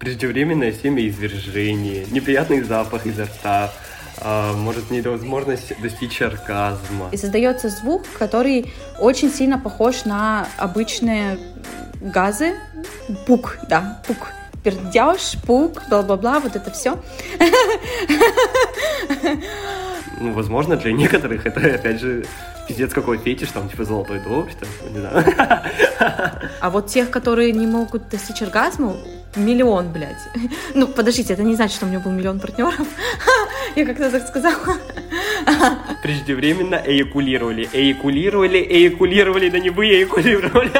преждевременное семяизвержение, неприятный запах изо рта, а, может невозможность достичь оргазма. И создается звук, который очень сильно похож на обычные газы. Пук, да, пук. Пердеж, пук, бла-бла-бла, вот это все. Ну, возможно, для некоторых это, опять же, пиздец какой фетиш, там, типа, золотой дождь, там, не знаю. А вот тех, которые не могут достичь оргазма, миллион, блядь. Ну, подождите, это не значит, что у меня был миллион партнеров. Я как-то так сказала. Преждевременно эякулировали, эякулировали, эякулировали, да не вы эякулировали.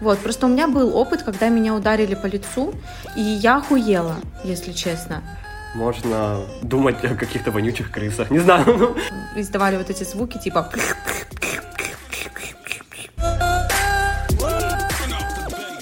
Вот, просто у меня был опыт, когда меня ударили по лицу, и я охуела, если честно. Можно думать о каких-то вонючих крысах, не знаю. Издавали вот эти звуки, типа...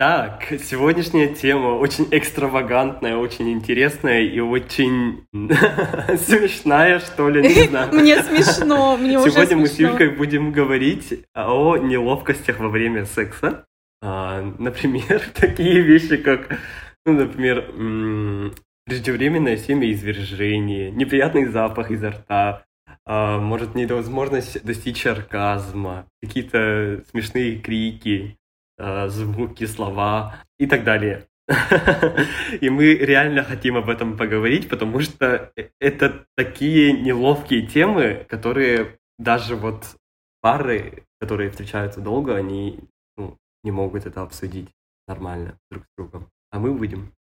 Так, сегодняшняя тема очень экстравагантная, очень интересная и очень смешная, что ли, не знаю. Мне смешно, мне уже Сегодня мы с Юлькой будем говорить о неловкостях во время секса. А, например, такие вещи, как, ну, например, преждевременное семяизвержение, неприятный запах изо рта, а, может невозможность достичь оргазма, какие-то смешные крики, звуки, слова и так далее. И мы реально хотим об этом поговорить, потому что э, это такие неловкие темы, которые даже вот пары, которые встречаются долго, они ну, не могут это обсудить нормально друг с другом. А мы будем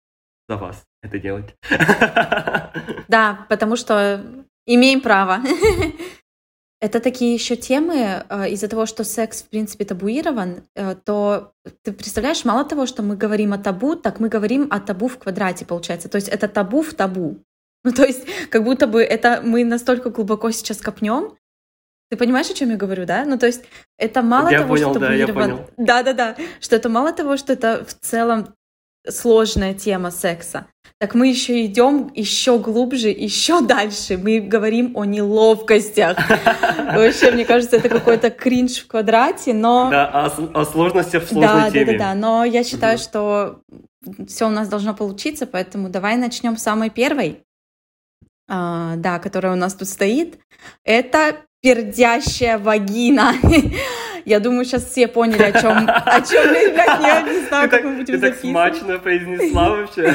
за вас это делать. Да, потому что имеем право. Это такие еще темы, э, из-за того, что секс, в принципе, табуирован, э, то ты представляешь, мало того, что мы говорим о табу, так мы говорим о табу в квадрате, получается. То есть это табу в табу. Ну, то есть как будто бы это мы настолько глубоко сейчас копнем. Ты понимаешь, о чем я говорю, да? Ну, то есть это мало я того, понял, что табуирован... Да, да, да, да. Что это мало того, что это в целом сложная тема секса, так мы еще идем еще глубже, еще дальше. Мы говорим о неловкостях. Вообще, мне кажется, это какой-то кринж в квадрате, но... Да, о, о сложностях в сложной да, теме. Да, да, да, но я считаю, угу. что все у нас должно получиться, поэтому давай начнем с самой первой, а, да, которая у нас тут стоит. Это пердящая вагина. Я думаю, сейчас все поняли, о чем, о чем мы, блядь, я не знаю, как мы будем записывать. Ты так смачно произнесла вообще.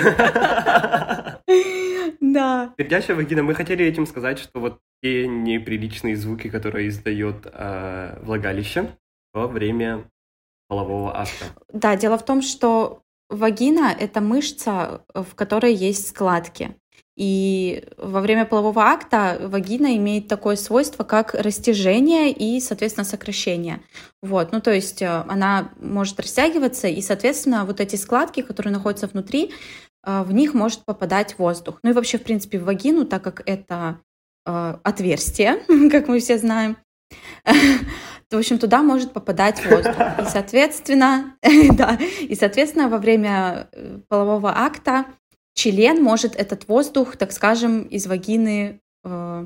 Да. Пердящая вагина. Мы хотели этим сказать, что вот те неприличные звуки, которые издает э, влагалище во время полового акта. Да, дело в том, что вагина — это мышца, в которой есть складки. И во время полового акта вагина имеет такое свойство, как растяжение и, соответственно, сокращение. Вот, ну то есть э, она может растягиваться, и, соответственно, вот эти складки, которые находятся внутри, э, в них может попадать воздух. Ну и вообще, в принципе, в вагину, так как это э, отверстие, как мы все знаем, в общем, туда может попадать воздух. И, соответственно, да, и, соответственно, во время полового акта член может этот воздух, так скажем, из вагины, э,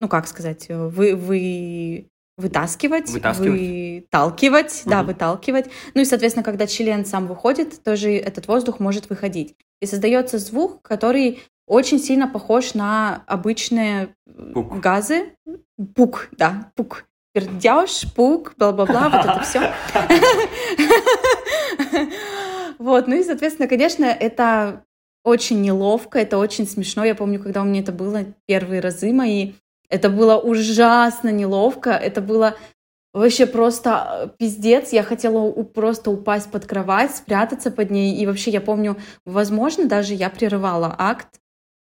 ну как сказать, э, вы, вы вытаскивать, выталкивать, выталкивать угу. да, выталкивать. Ну и, соответственно, когда член сам выходит, тоже этот воздух может выходить. И создается звук, который очень сильно похож на обычные пук. газы. Пук, да, пук. Пердеж, пук, бла-бла-бла, вот это все. Вот, ну и, соответственно, конечно, это очень неловко, это очень смешно. Я помню, когда у меня это было первые разы мои, это было ужасно неловко, это было Вообще просто э, пиздец. Я хотела просто упасть под кровать, спрятаться под ней. И вообще я помню, возможно, даже я прерывала акт,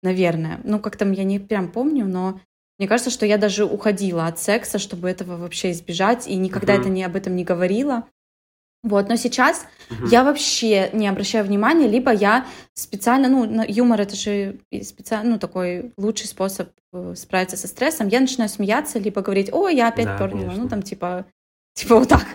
наверное. Ну, как там, я не прям помню, но мне кажется, что я даже уходила от секса, чтобы этого вообще избежать, и никогда Мгм. это не об этом не говорила. Вот, но сейчас Мгм. я вообще не обращаю внимания, либо я специально, ну, юмор это же специально, ну, такой лучший способ э, справиться со стрессом. Я начинаю смеяться, либо говорить, ой, я опять Да, пернула, ну, там, типа, типа вот так.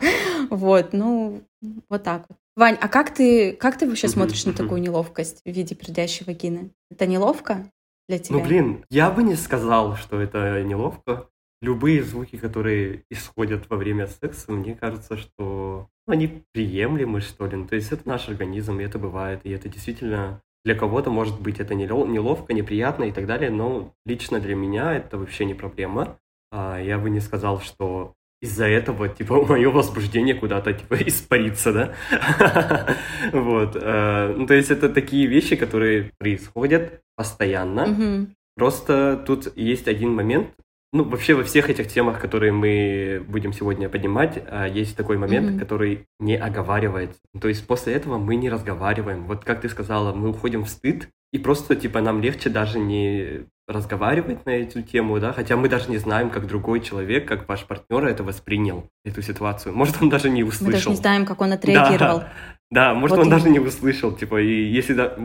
Вот, ну, вот так вот. Вань, а как ты, как ты вообще смотришь на такую неловкость в виде пердящей вагины? Это неловко для тебя? Ну, блин, я бы не сказал, что это неловко. Любые звуки, которые исходят во время секса, мне кажется, что они приемлемы, что ли. Ну, то есть это наш организм, и это бывает. И это действительно для кого-то, может быть, это нело- неловко, неприятно и так далее, но лично для меня это вообще не проблема. А, Я бы не сказал, что из-за этого, типа, мое возбуждение куда-то, типа, испарится, да? Вот. э, Ну, то есть это такие вещи, которые происходят постоянно. Просто тут есть один момент. Ну, вообще во всех этих темах, которые мы будем сегодня поднимать, а, есть такой момент, Мгм. который не оговаривается. То есть после этого мы не разговариваем. Вот как ты сказала, мы уходим в стыд, и просто, типа, нам легче даже не разговаривать на эту тему, да, хотя мы даже не знаем, как другой человек, как ваш партнер это воспринял, эту ситуацию. Может, он даже не услышал. Мы даже не знаем, как он отреагировал. Да, да, может, Вот он даже не услышал, типа, и если да,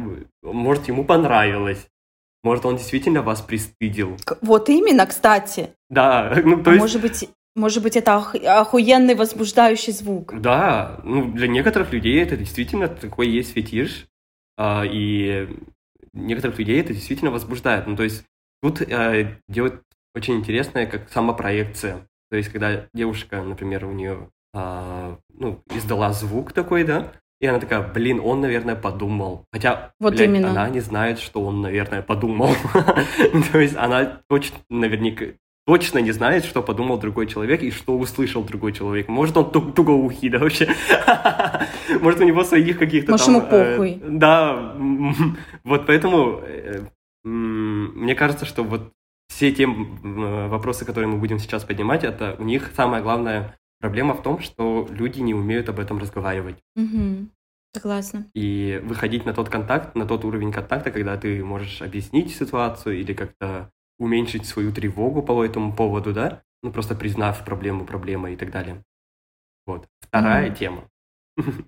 может, ему понравилось, может, он действительно вас пристыдил. Вот именно, кстати. Да, ну, то А есть, может быть, может быть, это ох- охуенный возбуждающий звук. да, ну, для некоторых людей это действительно такой есть фетиш, а, и некоторых людей это действительно возбуждает. Ну, то есть, тут э, делают очень интересное, как самопроекция. То есть, когда девушка, например, у нее, а, ну, издала звук такой, да, и она такая, блин, он, наверное, подумал. Хотя, Вот блядь, именно. она не знает, что он, наверное, подумал. То есть, она точно, наверняка, точно не знает, что подумал другой человек и что услышал другой человек. Может, он ту- тугоухий, да, вообще? Может, у него своих каких-то Может, там, ему э, похуй. Да, вот поэтому э, мне кажется, что вот все те э, вопросы, которые мы будем сейчас поднимать, это у них самая главная проблема в том, что люди не умеют об этом разговаривать. Мгм. Согласна. И выходить на тот контакт, на тот уровень контакта, когда ты можешь объяснить ситуацию или как-то уменьшить свою тревогу по этому поводу, да? Ну, просто признав проблему проблемой и так далее. Вот. Вторая Мгм. тема.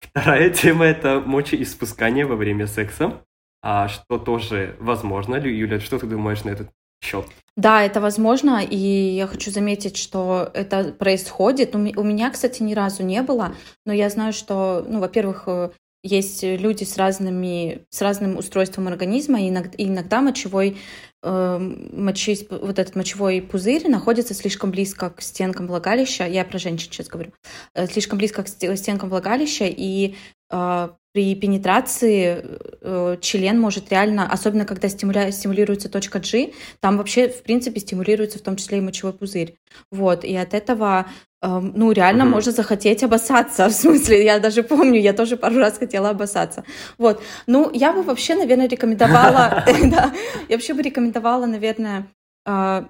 Вторая тема – это мочеиспускание во время секса, а что тоже возможно. Юля, что ты думаешь на этот счет? Да, это возможно, и я хочу заметить, что это происходит. У ме- у меня, кстати, ни разу не было, но я знаю, что, ну, во-первых, э, есть люди с разными, с разным устройством организма, и иногда, иногда мочевой, э, мочеисп- вот этот мочевой пузырь находится слишком близко к стенкам влагалища. Я про женщин сейчас говорю. Э, Слишком близко к сте- стенкам влагалища, и э, при пенетрации э, член может реально, особенно когда стимуля- стимулируется точка G, там вообще, в принципе, стимулируется в том числе и мочевой пузырь. Вот, и от этого, эм, ну, реально Мгм. можно захотеть обоссаться. В смысле, я даже помню, я тоже пару раз хотела обоссаться. Вот, ну, я бы вообще, наверное, рекомендовала, я вообще бы рекомендовала, наверное, а,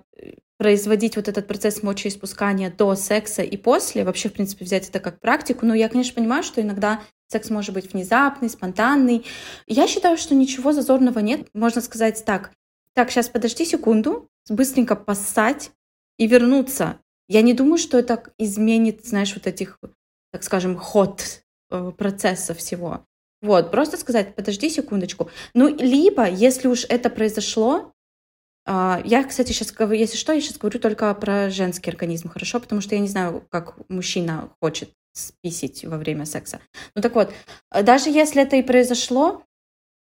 производить вот этот процесс мочеиспускания до секса и после, вообще, в принципе, взять это как практику. Но я, конечно, понимаю, что иногда секс может быть внезапный, спонтанный. Я считаю, что ничего зазорного нет. Можно сказать так, так, сейчас подожди секунду, быстренько поссать и вернуться. Я не думаю, что это изменит, знаешь, вот этих, так скажем, ход э, процесса всего. Вот, просто сказать, подожди секундочку. Ну, либо, если уж это произошло, я, кстати, сейчас говорю, если что, я сейчас говорю только про женский организм, хорошо? Потому что я не знаю, как мужчина хочет списить во время секса. Ну так вот, даже если это и произошло,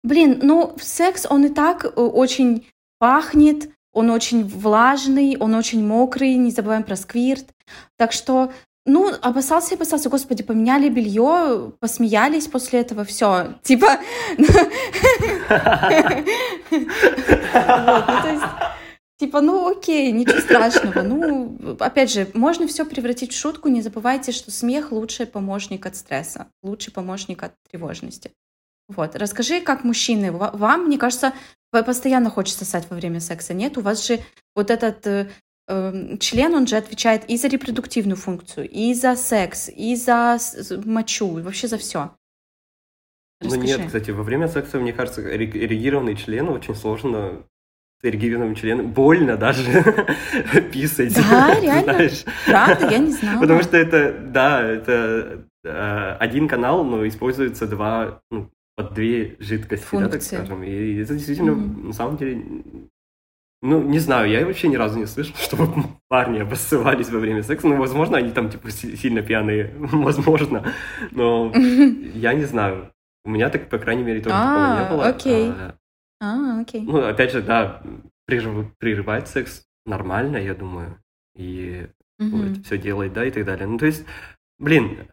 блин, ну секс, он и так э, очень пахнет, он очень влажный, он очень мокрый, не забываем про сквирт. Так что, ну, обоссался и обоссался, господи, поменяли белье, посмеялись после этого, все, типа... Ну, есть, Типа, ну окей, ничего страшного. Ну, опять же, можно все превратить в шутку. Не забывайте, что смех лучший помощник от стресса, лучший помощник от тревожности. Вот. Расскажи, как мужчины, ва- вам, мне кажется, постоянно хочется сосать во время секса, нет? У вас же вот этот э, член, он же отвечает и за репродуктивную функцию, и за секс, и за мочу, вообще за все. Ну нет, кстати, во время секса, мне кажется, эрегированный член очень сложно с эрегированным членом. Больно даже писать. Да, реально? Знаешь. Правда? Я не знала. Потому что это, да, это э, один канал, но используется два, ну, под две жидкости, Функции. да, так скажем. И это действительно, mm-hmm. на самом деле, ну, не знаю, я вообще ни разу не слышал, чтобы парни обоссывались во время секса. Ну, возможно, они там, типа, сильно пьяные, возможно, но я не знаю. У меня так, по крайней мере, тоже такого не а, было. Окей. А, а, окей. Ну, опять же, да, прерывать секс нормально, я думаю. И все делать, да, и так далее. Ну, то есть, блин,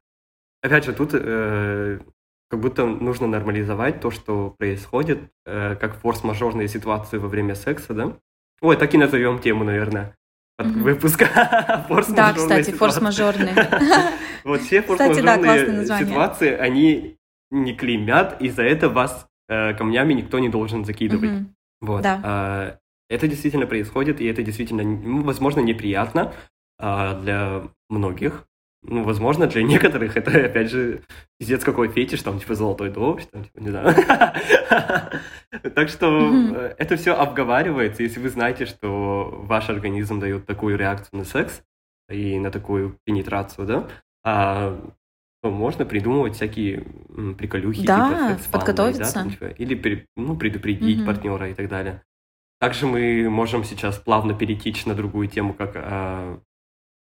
опять же, тут э, как будто нужно нормализовать то, что происходит, э, как форс-мажорные ситуации во время секса, да? Ой, так и назовем тему, наверное, от mm выпуска. Да, кстати, форс-мажорные. Вот все форс-мажорные ситуации, они не клеймят, и за это вас э, камнями никто не должен закидывать. Mm-hmm. Вот. А, это действительно происходит, и это действительно, ну, возможно, неприятно а, для многих. Ну, возможно, для некоторых это, опять же, пиздец какой фетиш, там, типа, золотой дождь, там, типа, не знаю. Так что э, это все обговаривается, если вы знаете, что ваш организм дает такую реакцию на секс и на такую пенетрацию, да, а можно придумывать всякие приколюхи, да, типа подготовиться. Типа, или ну, предупредить партнера и так далее. Также мы можем сейчас плавно перейти на другую тему, как а,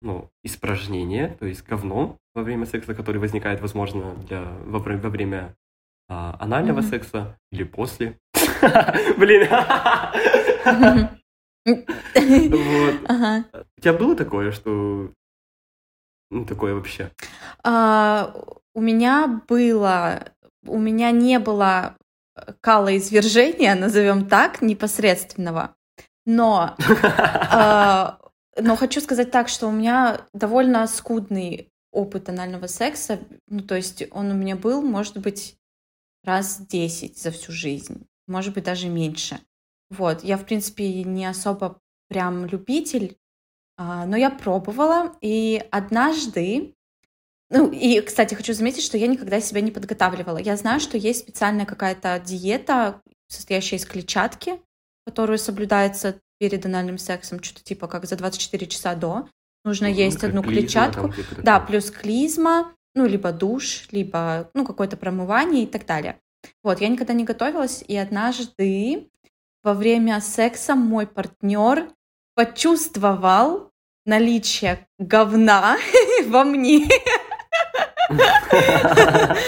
ну, испражнение, то есть говно во время секса, который возникает, возможно, для, во, во время а, анального mm секса или после. Блин. У тебя было такое, что ну, такое вообще? А, у меня было, у меня не было калоизвержения, назовем так, непосредственного, но, а, но хочу сказать так, что у меня довольно скудный опыт анального секса, ну, то есть он у меня был, может быть, раз 10 за всю жизнь, может быть, даже меньше. Вот, я, в принципе, не особо прям любитель а, но я пробовала, и однажды, ну и, кстати, хочу заметить, что я никогда себя не подготавливала. Я знаю, что есть специальная какая-то диета, состоящая из клетчатки, которую соблюдается перед анальным сексом, что-то типа как за 24 часа до. Нужно ну, есть одну клизма, клетчатку. Там, да, плюс клизма, ну, либо душ, либо, ну, какое-то промывание и так далее. Вот, я никогда не готовилась, и однажды во время секса мой партнер почувствовал наличие говна во мне.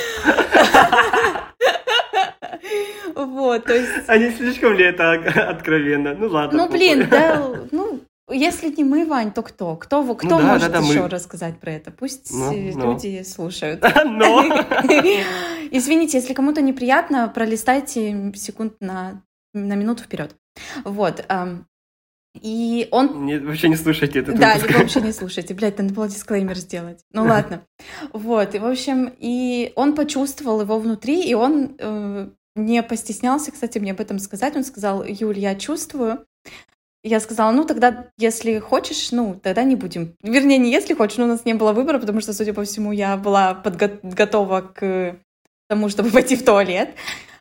Вот, то есть... А не слишком ли это откровенно? Ну ладно. Ну блин, да, ну, если не мы, Вань, то кто? Кто, кто ну, да, может да, да, еще мы... рассказать про это? Пусть ну, люди ну. слушают. Но. Извините, если кому-то неприятно, пролистайте секунд на, на минуту вперед. Вот. И он... Не, вообще не слушайте это. Да, либо вообще не слушайте. Блядь, надо было дисклеймер сделать. Ну ладно. Вот, и в общем, и он почувствовал его внутри, и он э, не постеснялся, кстати, мне об этом сказать. Он сказал, Юль, я чувствую. Я сказала, ну тогда, если хочешь, ну тогда не будем. Вернее, не если хочешь, но у нас не было выбора, потому что, судя по всему, я была подго- готова к тому, чтобы пойти в туалет.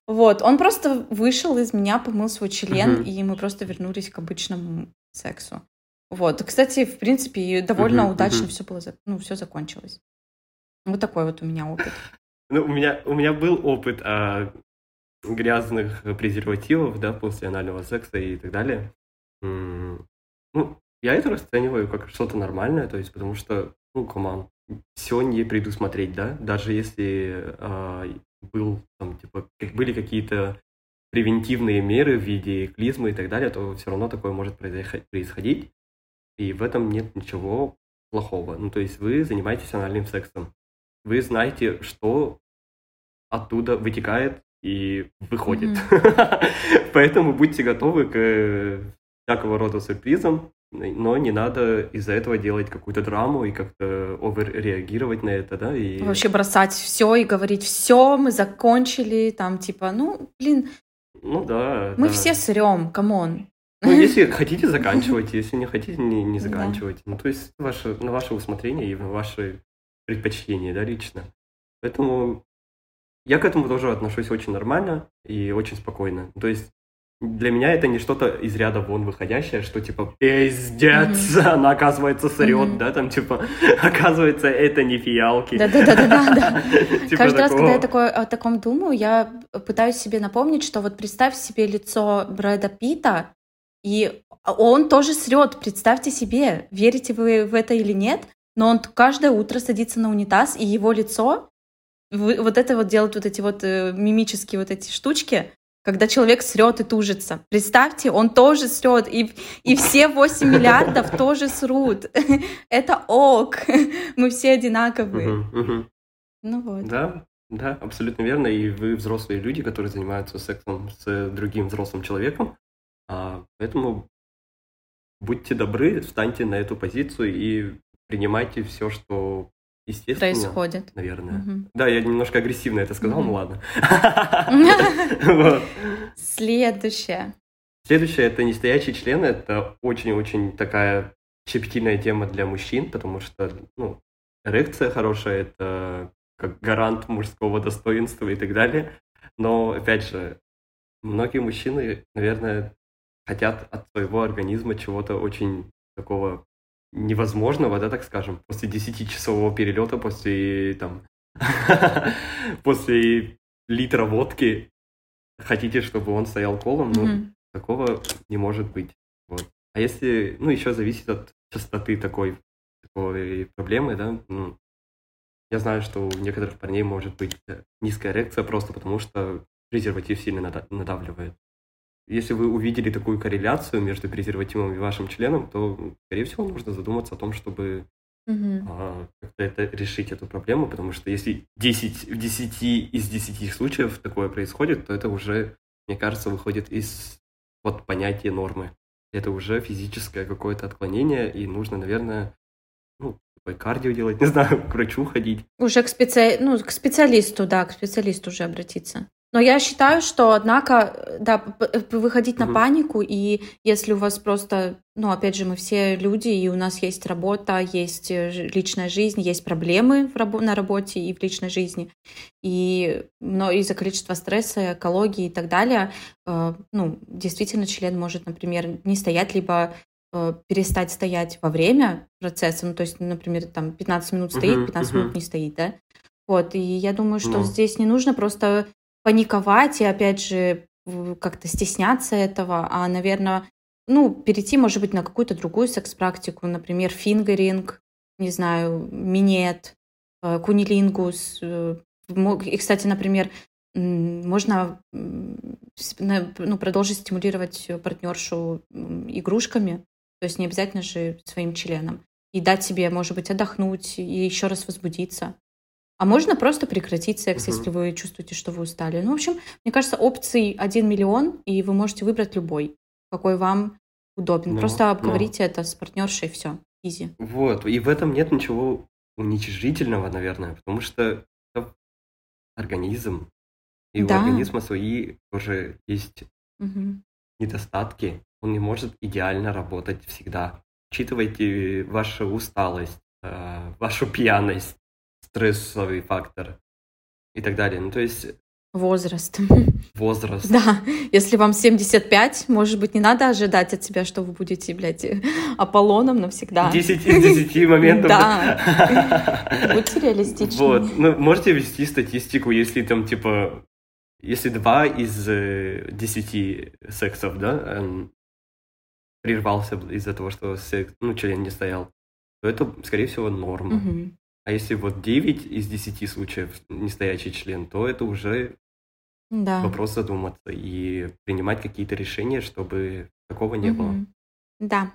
Вот, он просто вышел из меня, помыл свой член, uh-huh. и мы просто вернулись к обычному сексу. Вот, кстати, в принципе, довольно uh-huh, удачно uh-huh. все было, ну, все закончилось. Вот такой вот у меня опыт. Ну, у меня, у меня был опыт а, грязных презервативов, да, после анального секса и так далее. Ну, я это расцениваю как что-то нормальное, то есть, потому что, ну, команд, все не предусмотреть, да, даже если а, был, там, типа, как были какие-то превентивные меры в виде клизмы и так далее, то все равно такое может происходить. И в этом нет ничего плохого. Ну, то есть вы занимаетесь анальным сексом. Вы знаете, что оттуда вытекает и выходит. Mm-hmm. Поэтому будьте готовы к всякого рода сюрпризам но не надо из-за этого делать какую-то драму и как-то оверреагировать на это, да, и... Вообще бросать все и говорить, все, мы закончили, там, типа, ну, блин... Ну да, Мы да. все срем, come on. Ну, если хотите, заканчивайте, если не хотите, не, не заканчивайте. Ну, то есть ваше, на ваше усмотрение и на ваши предпочтения, да, лично. Поэтому я к этому тоже отношусь очень нормально и очень спокойно. То есть для меня это не что-то из ряда вон выходящее, что типа пиздец, mm-hmm. она оказывается срет, mm-hmm. да, там типа оказывается это не фиалки. Да, да, да, да, да. Типа Каждый раз, когда я такое, о таком думаю, я пытаюсь себе напомнить, что вот представь себе лицо Брэда Питта, и он тоже срет, представьте себе, верите вы в это или нет, но он каждое утро садится на унитаз, и его лицо вот это вот делает вот эти вот э, мимические вот эти штучки, когда человек срет и тужится. Представьте, он тоже срет, и, и все 8 миллиардов тоже срут. Это ок. Мы все одинаковые. Ну вот. Да, да, абсолютно верно. И вы взрослые люди, которые занимаются сексом с другим взрослым человеком. А, поэтому будьте добры, встаньте на эту позицию и принимайте все, что естественно. Происходит. Наверное. Угу. Да, я немножко агрессивно это сказал, угу. ну ладно. Следующее. Следующее это нестоящий член. Это очень-очень такая щепетильная тема для мужчин, потому что, ну, эрекция хорошая, это как гарант мужского достоинства и так далее. Но, опять же, многие мужчины, наверное, хотят от своего организма чего-то очень такого невозможного, да, так скажем, после 10-часового перелета, после там, после литра водки, хотите, чтобы он стоял колом, ну, такого не может быть. Вот. А если, ну, еще зависит от частоты такой, такой проблемы, да, ну, я знаю, что у некоторых парней может быть низкая эрекция просто потому, что презерватив сильно надавливает. Если вы увидели такую корреляцию между презервативом и вашим членом, то, скорее всего, нужно задуматься о том, чтобы угу. а, как-то это решить эту проблему, потому что если 10 в 10 из 10 случаев такое происходит, то это уже, мне кажется, выходит из вот понятия нормы. Это уже физическое какое-то отклонение, и нужно, наверное, ну, кардио делать, не знаю, к врачу ходить. Уже к, специ... ну, к специалисту, да, к специалисту уже обратиться. Но я считаю, что, однако, да, выходить на панику, и если у вас просто, ну, опять же, мы все люди, и у нас есть работа, есть э, личная жизнь, есть проблемы в рабо- на работе и в личной жизни, и но из-за количества стресса, экологии и так далее, э, ну, действительно, член может, например, не стоять, либо э, перестать стоять во время процесса, ну, то есть, например, там 15 минут стоит, 15 uh-huh, минут не стоит, да, вот, и я думаю, что ну. здесь не нужно просто паниковать и, опять же, как-то стесняться этого, а, наверное, ну, перейти, может быть, на какую-то другую секс-практику, например, фингеринг, не знаю, минет, э, кунилингус. Э, и, кстати, например, можно ну, продолжить стимулировать партнершу игрушками, то есть не обязательно же своим членом, и дать себе, может быть, отдохнуть и еще раз возбудиться. А можно просто прекратить секс, угу. если вы чувствуете, что вы устали. Ну, в общем, мне кажется, опций 1 миллион, и вы можете выбрать любой, какой вам удобен. Ну, просто обговорите ну. это с партнершей, и все. Изи. Вот, и в этом нет ничего уничижительного, наверное, потому что организм, и да. у организма свои тоже есть угу. недостатки. Он не может идеально работать всегда. Учитывайте вашу усталость, э, вашу пьяность, стрессовый фактор и так далее. Ну, то есть... Возраст. Возраст. Да, если вам 75, может быть, не надо ожидать от себя, что вы будете, блядь, Аполлоном навсегда. 10 из 10 моментов. Да. Будьте реалистичны. Вот, ну, можете вести статистику, если там, типа, если два из 10 э, сексов, да, эм, прервался из-за того, что секс, ну, член не стоял, то это, скорее всего, норма. Угу. А если вот 9 из 10 случаев нестоящий член, то это уже да. вопрос задуматься и принимать какие-то решения, чтобы такого не угу. было. Да.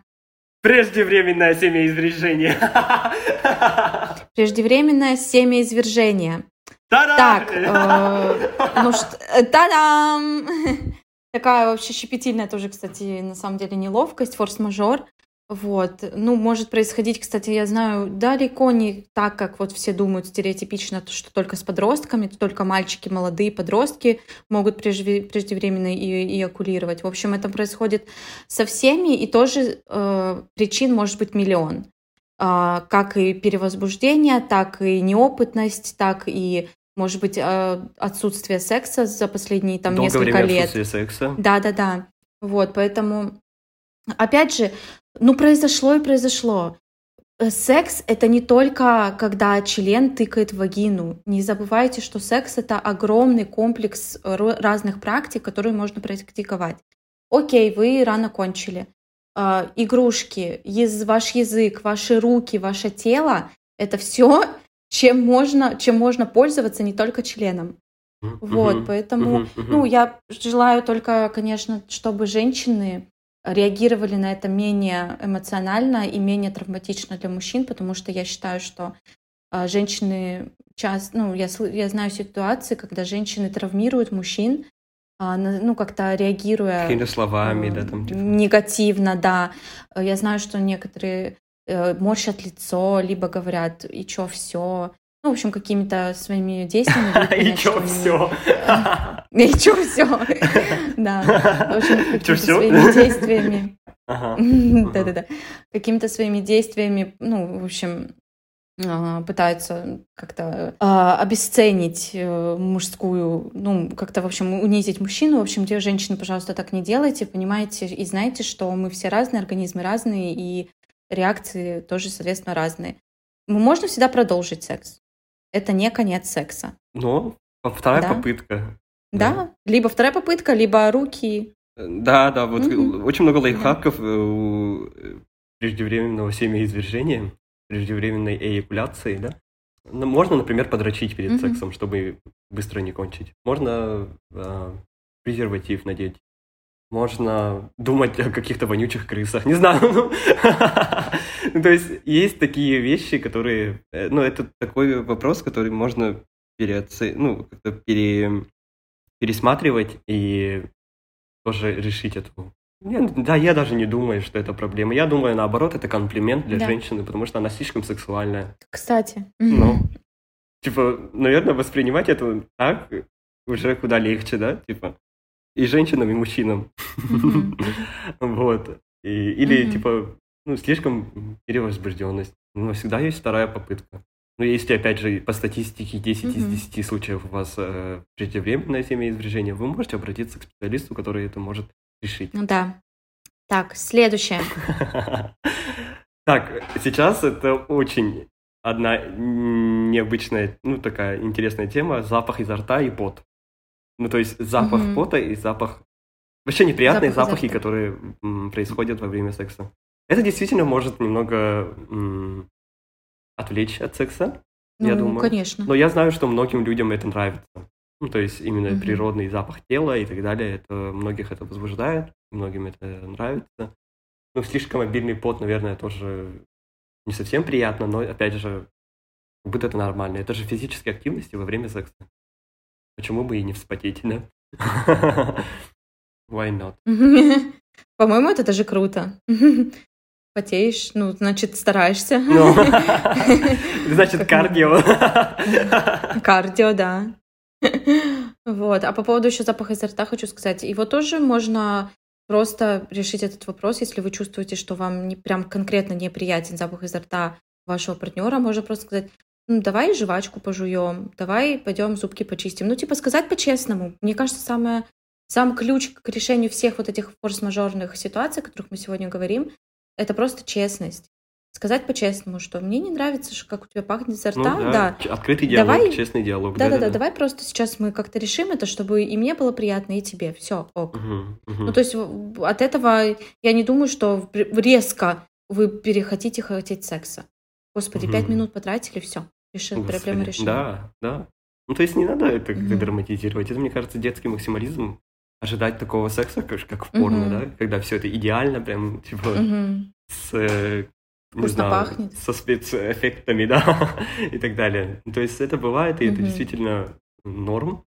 Преждевременное семяизвержение. Преждевременное семяизвержение. Та-дам! Так, э, ну что, э, та-дам! Такая вообще щепетильная тоже, кстати, на самом деле неловкость, форс-мажор. Вот. Ну, может происходить, кстати, я знаю, далеко не так, как вот все думают стереотипично, что только с подростками, только мальчики, молодые подростки могут преждевременно и эякулировать. В общем, это происходит со всеми, и тоже э, причин может быть миллион. Э, как и перевозбуждение, так и неопытность, так и может быть, э, отсутствие секса за последние там Долгое несколько время лет. отсутствие секса. Да, да, да. Вот, поэтому, опять же, ну произошло и произошло. Э, Секс — это не только когда член тыкает в вагину. Не забывайте, что секс — это огромный комплекс ро- разных практик, которые можно практиковать. Окей, вы рано кончили. Э, игрушки, ваш язык, ваши руки, ваше тело — это все, чем можно, чем можно пользоваться не только членом. Вот, поэтому, ну, я желаю только, конечно, чтобы женщины реагировали на это менее эмоционально и менее травматично для мужчин, потому что я считаю, что а, женщины часто, ну, я, я знаю ситуации, когда женщины травмируют мужчин, а, ну, как-то реагируя Какими-то словами, э, да, там, типа. негативно, да. Я знаю, что некоторые э, морщат лицо, либо говорят, и чё, все. Ну, в общем, какими-то своими действиями. И чё, все? И чё, все. Да. В общем, какими-то своими действиями. Да-да-да. Какими-то своими действиями, ну, в общем, а, пытаются как-то а, обесценить э, мужскую, ну, как-то, в общем, унизить мужчину. В общем, те женщины, пожалуйста, так не делайте, понимаете, и знаете, что мы все разные, организмы разные, и реакции тоже, соответственно, разные. Мы можно всегда продолжить секс. Это не конец секса. Но по- вторая Да. попытка. Да? Либо вторая попытка, либо руки. Да, да, вот Мгм. очень много лайфхаков э, у э, преждевременного семяизвержения, преждевременной эякуляции, да. Ну, Можно, например, подрочить перед Мгм. сексом, чтобы быстро не кончить. Можно э, презерватив надеть. Можно думать о каких-то вонючих крысах. Не знаю. ну. Ну, То есть есть такие вещи, которые... э, Ну, это такой вопрос, который можно переоце... ну, как-то пере... пересматривать и тоже решить эту... Не, Да, я даже не думаю, что это проблема. Я думаю, наоборот, это комплимент для Да. женщины, потому что она слишком сексуальная. Кстати. Ну, типа, наверное, воспринимать это так уже куда легче, да? Типа, и женщинам, и мужчинам. Вот. Или, типа, ну, слишком перевозбужденность. Но всегда есть вторая попытка. Ну, если, опять же, по статистике 10 из Мгм. 10 случаев у вас э, преждевременное семяизвержение, вы можете обратиться к специалисту, который это может решить. Ну да. Так, следующее. Так, сейчас это очень одна необычная, ну, такая интересная тема. Запах изо рта и пот. Ну, то есть запах Мгм. пота и запах... Вообще неприятные Запах запахи, которые м, происходят во время секса. Это действительно может немного м, отвлечь от секса, я Ну, думаю. конечно. Но я знаю, что многим людям это нравится. Ну, то есть именно Мгм. природный запах тела и так далее. Это многих это возбуждает, многим это нравится. Ну, слишком обильный пот, наверное, тоже не совсем приятно, но, опять же, как будто это нормально. Это же физические активности во время секса. Почему бы и не вспотеть, да? Why not? По-моему, это даже круто. Потеешь, ну, значит, стараешься. Ну, значит, кардио. Кардио, да. Вот. А по поводу еще запаха изо рта хочу сказать. Его тоже можно просто решить этот вопрос, если вы чувствуете, что вам не, прям конкретно неприятен запах изо рта вашего партнера, можно просто сказать, «Ну, давай жвачку пожуем, давай пойдем зубки почистим. Ну, типа сказать по-честному. Мне кажется, самое, сам ключ к решению всех вот этих форс-мажорных ситуаций, о которых мы сегодня говорим, это просто честность. Сказать по-честному, что мне не нравится, как у тебя пахнет изо Ну рта, да, ч- Открытый диалог, Давай- честный диалог. да-да-да, давай просто сейчас мы как-то решим это, чтобы и мне было приятно, и тебе. Все, ок. Мгм, мгм. Ну, то есть от этого я не думаю, что резко вы перехотите хотеть секса. Господи, пять минут потратили, все. Реши, Господи, проблема решена. Да, да. Ну, то есть не надо это как-то Мгм. драматизировать. Это, мне кажется, детский максимализм. Ожидать такого секса, как, как в порно, Мгм. да? Когда все это идеально, прям, типа, Мгм. с, не знаю, пахнет. со спецэффектами, да, и так далее. То есть это бывает, и это Мгм. действительно норм.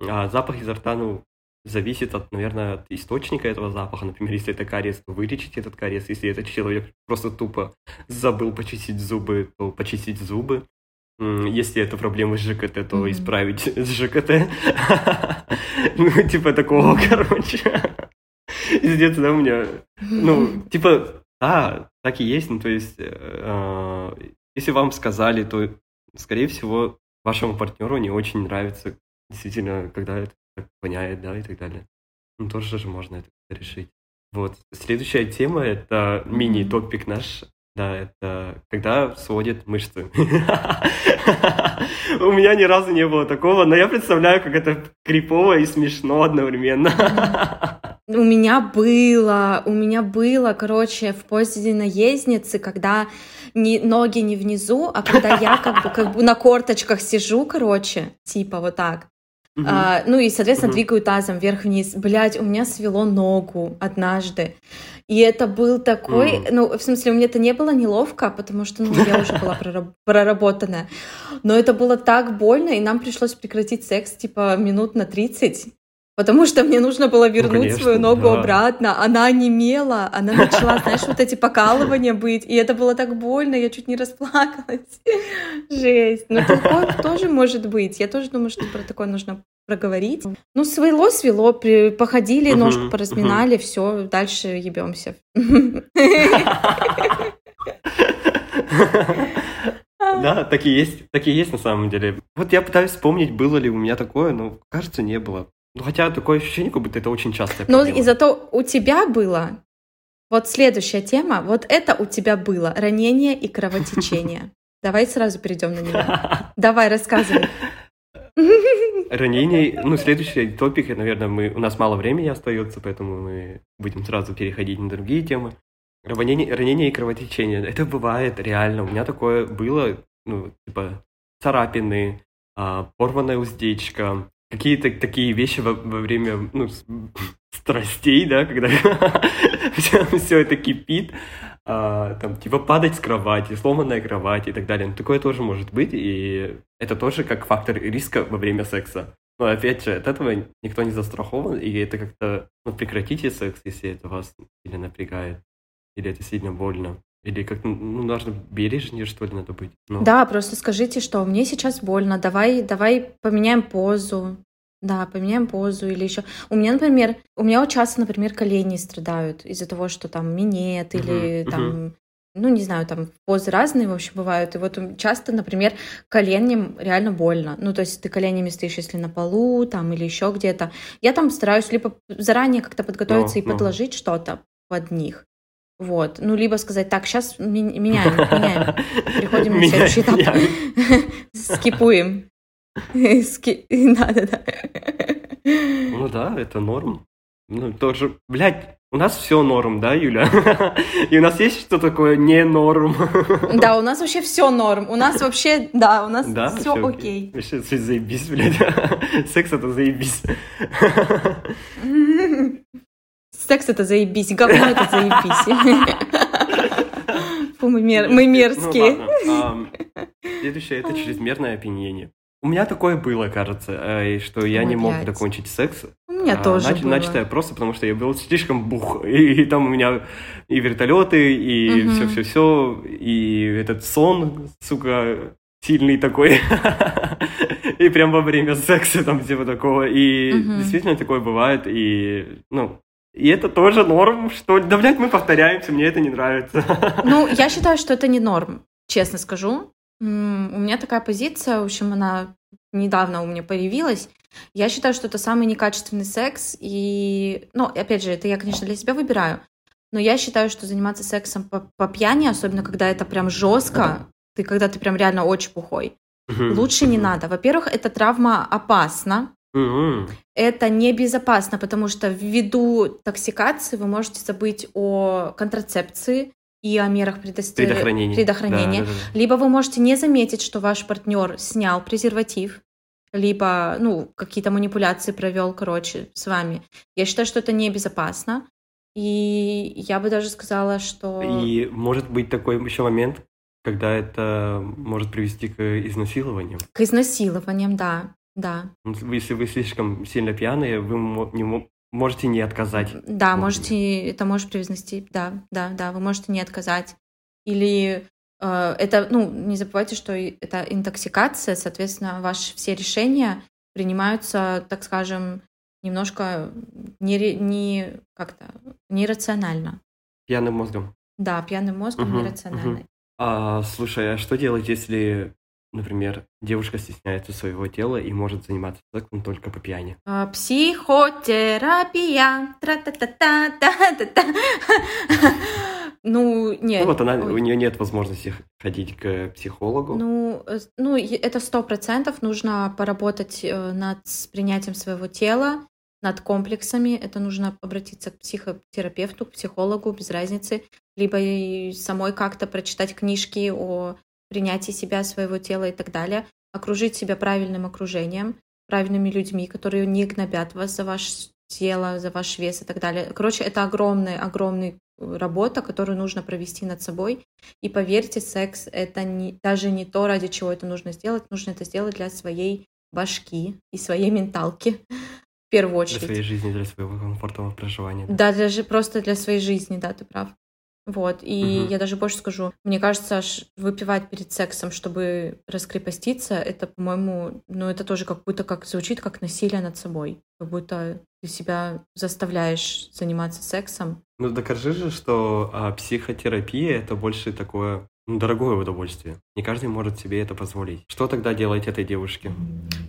А запах изо рта, ну, зависит от, наверное, от источника этого запаха. Например, если это кариес, то вылечить этот кариес. Если этот человек просто тупо забыл почистить зубы, то почистить зубы. Если это проблемы с ЖКТ, то mm-hmm. исправить с ЖКТ. ну, типа такого, короче. Пиздец, да, у меня... Ну, типа, а, так и есть. Ну, то есть, э, если вам сказали, то, скорее всего, вашему партнеру не очень нравится, действительно, когда это так воняет, да, и так далее. Ну, тоже же можно это решить. Вот. Следующая тема — это мини-топик наш. Да, это когда сводят мышцы. У меня ни разу не было такого, но я представляю, как это крипово и смешно одновременно. У меня было, у меня было, короче, в позе наездницы, когда не, ноги не внизу, а когда я как бы, как бы на корточках сижу, короче, типа вот так. Uh-huh. А, ну и, соответственно, uh-huh. двигаю тазом вверх-вниз. Блять, у меня свело ногу однажды. И это был такой, uh-huh. ну, в смысле, у меня это не было неловко, потому что, ну, я уже была проработанная. Но это было так больно, и нам пришлось прекратить секс, типа, минут на 30 потому что мне нужно было ну, вернуть ну, конечно, свою ногу да. обратно. Она немела, она начала, знаешь, вот эти покалывания быть, и это было так больно, я чуть не расплакалась. Жесть. Но такое тоже может быть. Я тоже думаю, что про такое нужно проговорить. Ну, свело, свело, походили, ножку поразминали, все, дальше ебемся. Да, так и есть, так и есть на самом деле. Вот я пытаюсь вспомнить, было ли у меня такое, но кажется, не было. Ну, хотя такое ощущение, как будто это очень часто. Но и зато у тебя было. Вот следующая тема. Вот это у тебя было. Ранение и кровотечение. Давай сразу перейдем на него. Давай, рассказывай. Ранение, ну, следующий топик, наверное, мы, у нас мало времени остается, поэтому мы будем сразу переходить на другие темы. Ранение, ранение и кровотечение. Это бывает реально. У меня такое было, ну, типа, царапины, а, порванная уздечка, какие-то такие вещи во, во время ну, страстей, да, когда все это кипит, а, там, типа, падать с кровати, сломанная кровать и так далее. Ну, такое тоже может быть, и это тоже как фактор риска во время секса. Но опять же, от этого никто не застрахован, и это как-то, ну, прекратите секс, если это вас или напрягает, или это сильно больно. Или как ну, нужно бережнее, что ли, надо быть? Ну. Да, просто скажите, что мне сейчас больно, давай, давай поменяем позу. Да, поменяем позу или еще. У меня, например, у меня вот часто, например, колени страдают из-за того, что там минет или uh-huh, там, uh-huh. ну не знаю, там позы разные, в общем, бывают. И вот часто, например, коленям реально больно. Ну то есть ты коленями стоишь, если на полу там или еще где-то. Я там стараюсь либо заранее как-то подготовиться no, и no. подложить что-то под них. Вот. Ну, либо сказать, так, сейчас меняем, меняем. Переходим на следующий этап. Скипуем. Ски... Да-да-да. Ну да, это норм. Ну, тоже, блядь, у нас все норм, да, Юля? И у нас есть что такое не норм? Да, у нас вообще все норм. У нас вообще, да, у нас да, все, все окей. Вообще, все заебись, блядь. Секс это заебись. Секс это заебись, говно это заебись. Мы, мер... мы мерзкие. Ну, следующее это чрезмерное опьянение. У меня такое было, кажется, э, что я Ой, не мог докончить секс. У меня а, тоже нач- было. Начатое просто потому, что я был слишком бух. И, и там у меня и вертолеты, и все-все-все, угу. и этот сон, сука, сильный такой. и прям во время секса там типа такого. И угу. действительно такое бывает. И, ну, и это тоже норм, что, да, блядь, мы повторяемся, мне это не нравится. ну, я считаю, что это не норм, честно скажу. У меня такая позиция, в общем, она недавно у меня появилась. Я считаю, что это самый некачественный секс. И, ну, опять же, это я, конечно, для себя выбираю. Но я считаю, что заниматься сексом по, по пьяни, особенно когда это прям жестко, ты когда ты прям реально очень пухой, лучше не надо. Во-первых, эта травма опасна. Это небезопасно, потому что ввиду токсикации вы можете забыть о контрацепции, и о мерах предост... предохранения. предохранения. Да, да, да. Либо вы можете не заметить, что ваш партнер снял презерватив, либо, ну, какие-то манипуляции провел, короче, с вами. Я считаю, что это небезопасно. И я бы даже сказала, что... И может быть такой еще момент, когда это может привести к изнасилованиям. К изнасилованиям, да. Да. Если вы слишком сильно пьяные, вы не можете не отказать. Да, можете, это может привнести, да, да, да, вы можете не отказать. Или э, это, ну, не забывайте, что это интоксикация, соответственно, ваши все решения принимаются, так скажем, немножко не, не как-то нерационально. Пьяным мозгом. Да, пьяным мозгом угу, нерационально. Угу. А, слушай, а что делать, если, например, девушка стесняется своего тела и может заниматься сексом только по пьяни? А, психотерапия. Тра-та-та-та-та-та-та. Ну, нет. Ну, вот она, у нее нет возможности ходить к психологу. Ну, э, ну это сто процентов нужно поработать э, над принятием своего тела, над комплексами. Это нужно обратиться к психотерапевту, к психологу, без разницы. Либо самой как-то прочитать книжки о принятии себя, своего тела и так далее. Окружить себя правильным окружением, правильными людьми, которые не гнобят вас за ваше тело, за ваш вес и так далее. Короче, это огромный, огромный работа, которую нужно провести над собой. И поверьте, секс — это не, даже не то, ради чего это нужно сделать. Нужно это сделать для своей башки и своей менталки в первую очередь. Для своей жизни, для своего комфортного проживания. Да, даже просто для своей жизни, да, ты прав. Вот, и угу. я даже больше скажу, мне кажется, выпивать перед сексом, чтобы раскрепоститься, это, по-моему, ну, это тоже как будто как звучит как насилие над собой. Как будто ты себя заставляешь заниматься сексом. Ну, докажи же, что а, психотерапия — это больше такое ну, дорогое удовольствие. Не каждый может себе это позволить. Что тогда делать этой девушке?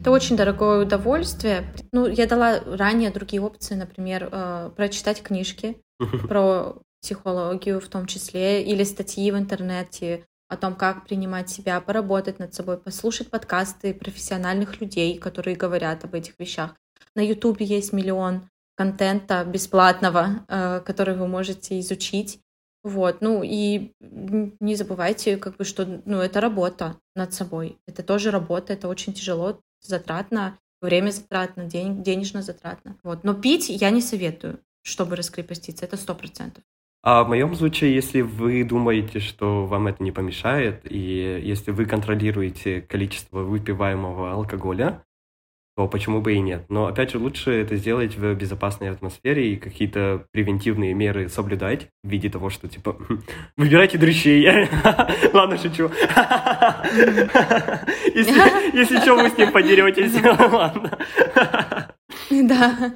Это очень дорогое удовольствие. Ну, я дала ранее другие опции, например, э, прочитать книжки про психологию в том числе, или статьи в интернете о том, как принимать себя, поработать над собой, послушать подкасты профессиональных людей, которые говорят об этих вещах. На Ютубе есть миллион контента бесплатного, э, который вы можете изучить. Вот, ну и не забывайте, как бы, что, ну, это работа над собой. Это тоже работа, это очень тяжело, затратно, время затратно, день, денежно затратно. Вот. Но пить я не советую, чтобы раскрепоститься, это сто процентов. А в моем случае, если вы думаете, что вам это не помешает, и если вы контролируете количество выпиваемого алкоголя, то почему бы и нет. Но, опять же, лучше это сделать в безопасной атмосфере и какие-то превентивные меры соблюдать в виде того, что, типа, выбирайте дрыщей. Ладно, шучу. Если что, вы с ним подеретесь. Ладно. Да.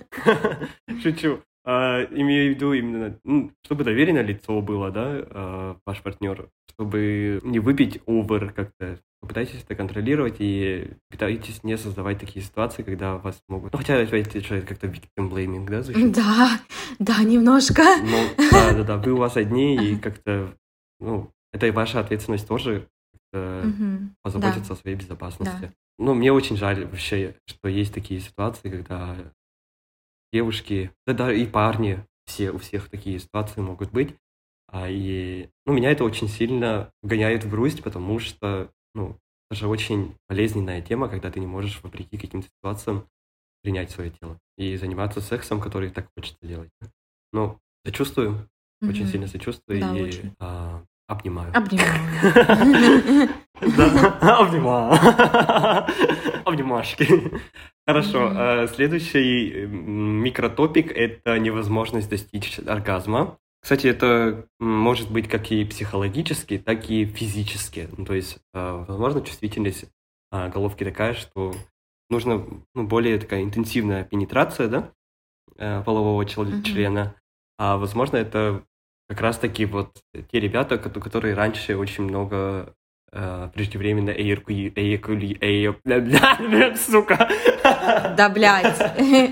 Шучу. А, имею в виду именно, ну, чтобы доверенное лицо было, да, а, ваш партнер, чтобы не выпить овер как-то. Попытайтесь это контролировать и пытайтесь не создавать такие ситуации, когда вас могут... Ну, хотя, опять же, как-то victim blaming, да, звучит? Да, да, немножко. Ну, да, да, да, вы у вас одни, и как-то, ну, это и ваша ответственность тоже угу, позаботиться да. о своей безопасности. Да. Ну, мне очень жаль вообще, что есть такие ситуации, когда девушки, да, да и парни, все, у всех такие ситуации могут быть. А, и ну, меня это очень сильно гоняет в грусть, потому что ну, это же очень болезненная тема, когда ты не можешь, вопреки каким-то ситуациям, принять свое тело и заниматься сексом, который так хочется делать. Ну, сочувствую, mm-hmm. очень сильно сочувствую да, и А, обнимаю. Обнимаю. Да, обнимаю. Обнимашки. Хорошо. Mm-hmm. Следующий микротопик – это невозможность достичь оргазма. Кстати, это может быть как и психологически, так и физически. Ну, то есть, а, возможно, чувствительность а, головки такая, что нужно ну, более такая интенсивная пенетрация, да, э, полового члена. Mm-hmm. А возможно, это как раз-таки вот те ребята, которые раньше очень много э, преждевременно эйркули... эйркули... эйр... сука. Да, блядь,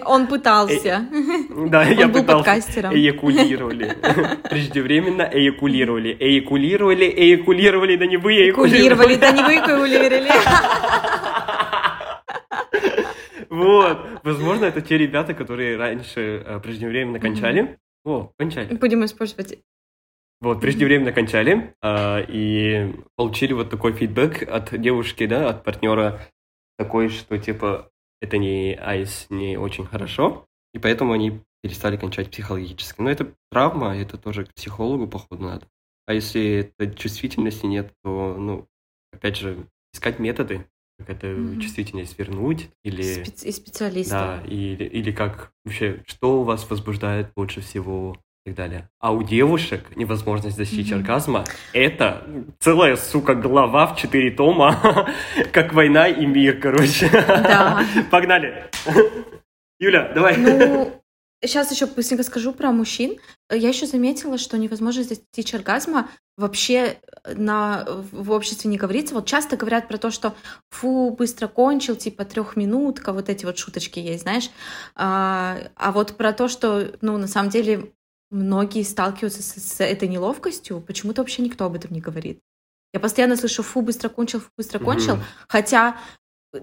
он пытался. Да, я пытался. Эякулировали. Преждевременно эякулировали. Эякулировали, эякулировали, да не вы эякулировали. да не вы эякулировали. Вот. Возможно, это те ребята, которые раньше э, преждевременно кончали. О, кончали. Будем использовать вот, преждевременно кончали э, и получили вот такой фидбэк от девушки, да, от партнера такой, что типа это не айс, не очень хорошо, и поэтому они перестали кончать психологически. Но это травма, это тоже к психологу, походу, надо. А если это чувствительности нет, то, ну, опять же, искать методы, какая-то Мгм. чувствительность вернуть, или... Спец- И специалисты. Да, или, или как вообще, что у вас возбуждает больше всего и так далее. А у девушек невозможность достичь Мгм. оргазма — это целая, сука, глава в четыре тома, как война и мир, короче. Да. Погнали. Юля, давай. Ну, сейчас еще быстренько скажу про мужчин. Я еще заметила, что невозможность достичь оргазма вообще на, в обществе не говорится. Вот часто говорят про то, что фу, быстро кончил, типа трехминутка, вот эти вот шуточки есть, знаешь. А, а вот про то, что, ну, на самом деле, многие сталкиваются с, с этой неловкостью, почему-то вообще никто об этом не говорит. Я постоянно слышу фу, быстро кончил, фу, быстро кончил, Мгм. хотя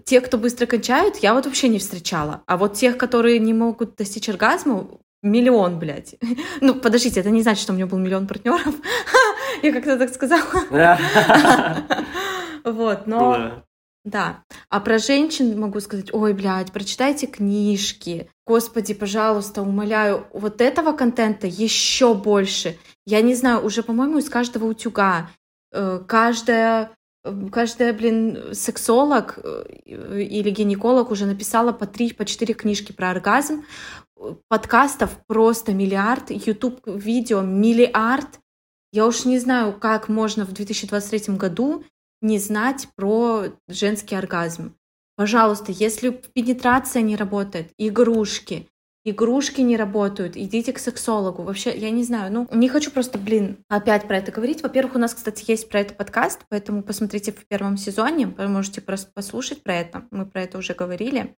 те, кто быстро кончают, я вот вообще не встречала. А вот тех, которые не могут достичь оргазма, миллион, блядь. Ну, подождите, это не значит, что у меня был миллион партнеров. Я как-то так сказала. Вот, но... Да. А про женщин могу сказать, ой, блядь, прочитайте книжки. Господи, пожалуйста, умоляю, вот этого контента еще больше. Я не знаю, уже, по-моему, из каждого утюга. э, Каждая, каждая, блин, сексолог э, или гинеколог уже написала по три, по четыре книжки про оргазм. Подкастов просто миллиард, YouTube видео миллиард. Я уж не знаю, как можно в 2023 году не знать про женский оргазм. Пожалуйста, если пенетрация не работает, игрушки, игрушки не работают, идите к сексологу. Вообще, я не знаю, ну, не хочу просто, блин, опять про это говорить. Во-первых, у нас, кстати, есть про это подкаст, поэтому посмотрите в первом сезоне, вы можете просто послушать про это. Мы про это уже говорили.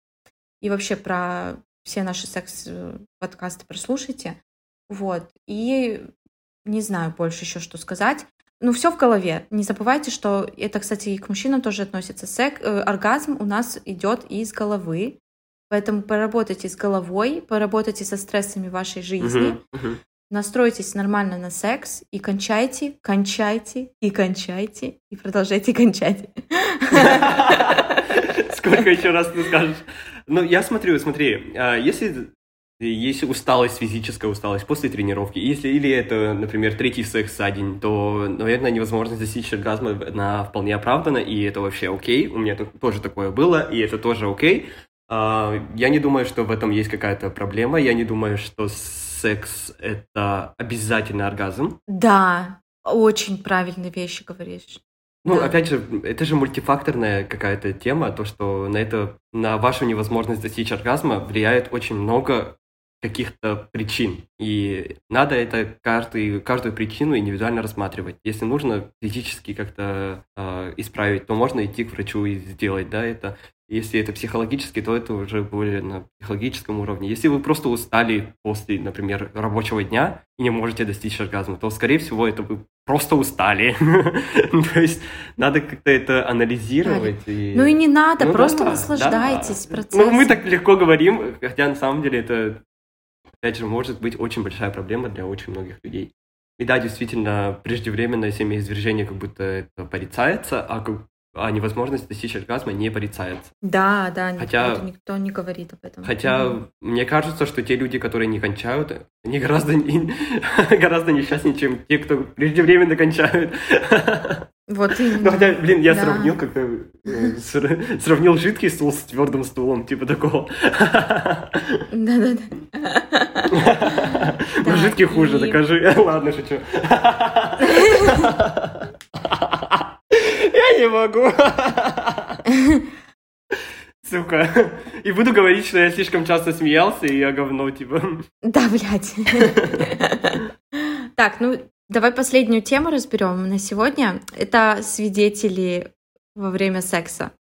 И вообще про все наши секс-подкасты прослушайте. Вот. И не знаю больше еще, что сказать. Ну, все в голове. Не забывайте, что это, кстати, и к мужчинам тоже относится. Сек, э, оргазм у нас идет из головы. Поэтому поработайте с головой, поработайте со стрессами вашей жизни, Мгм, мгм. настройтесь нормально на секс и кончайте, кончайте и кончайте и продолжайте кончать. Сколько еще раз ты скажешь? Ну, я смотрю, смотри, а, если если усталость, физическая усталость после тренировки, если или это, например, третий секс за день, то, наверное, невозможность достичь оргазма она вполне оправдана, и это вообще окей. У меня то- тоже такое было, и это тоже окей. А, Я не думаю, что в этом есть какая-то проблема. Я не думаю, что секс — это обязательно оргазм. Да, очень правильные вещи говоришь. Ну, Да. опять же, это же мультифакторная какая-то тема, то, что на это, на вашу невозможность достичь оргазма влияет очень много каких-то причин. И надо это каждый, каждую причину индивидуально рассматривать. Если нужно физически как-то э, исправить, то можно идти к врачу и сделать, да, это. Если это психологически, то это уже более на психологическом уровне. Если вы просто устали после, например, рабочего дня и не можете достичь оргазма, то, скорее всего, это вы просто устали. То есть надо как-то это анализировать. и- Ну и не надо, Ну просто да, наслаждайтесь да. процессом. Ну, мы так легко говорим, хотя на самом деле это, опять же, может быть очень большая проблема для очень многих людей. И да, действительно, преждевременное семяизвержение как будто это порицается, а, а невозможность достичь оргазма не порицается. Да, да, Хотя- никто, никто не говорит об этом. Хотя Мгм. мне кажется, что те люди, которые не кончают, они гораздо, не- гораздо несчастнее, чем те, кто преждевременно кончают. Вот именно. Ну, хотя, блин, я Да. сравнил как-то, э, сра- сравнил жидкий стул с твердым стулом, типа такого. Да-да-да. Ну, жидкий хуже, докажи. Ладно, шучу. Не могу. Сука. И буду говорить, что я слишком часто смеялся, и я говно, типа. Да, блядь. Так, ну, давай последнюю тему разберем на сегодня. Это свидетели во время секса.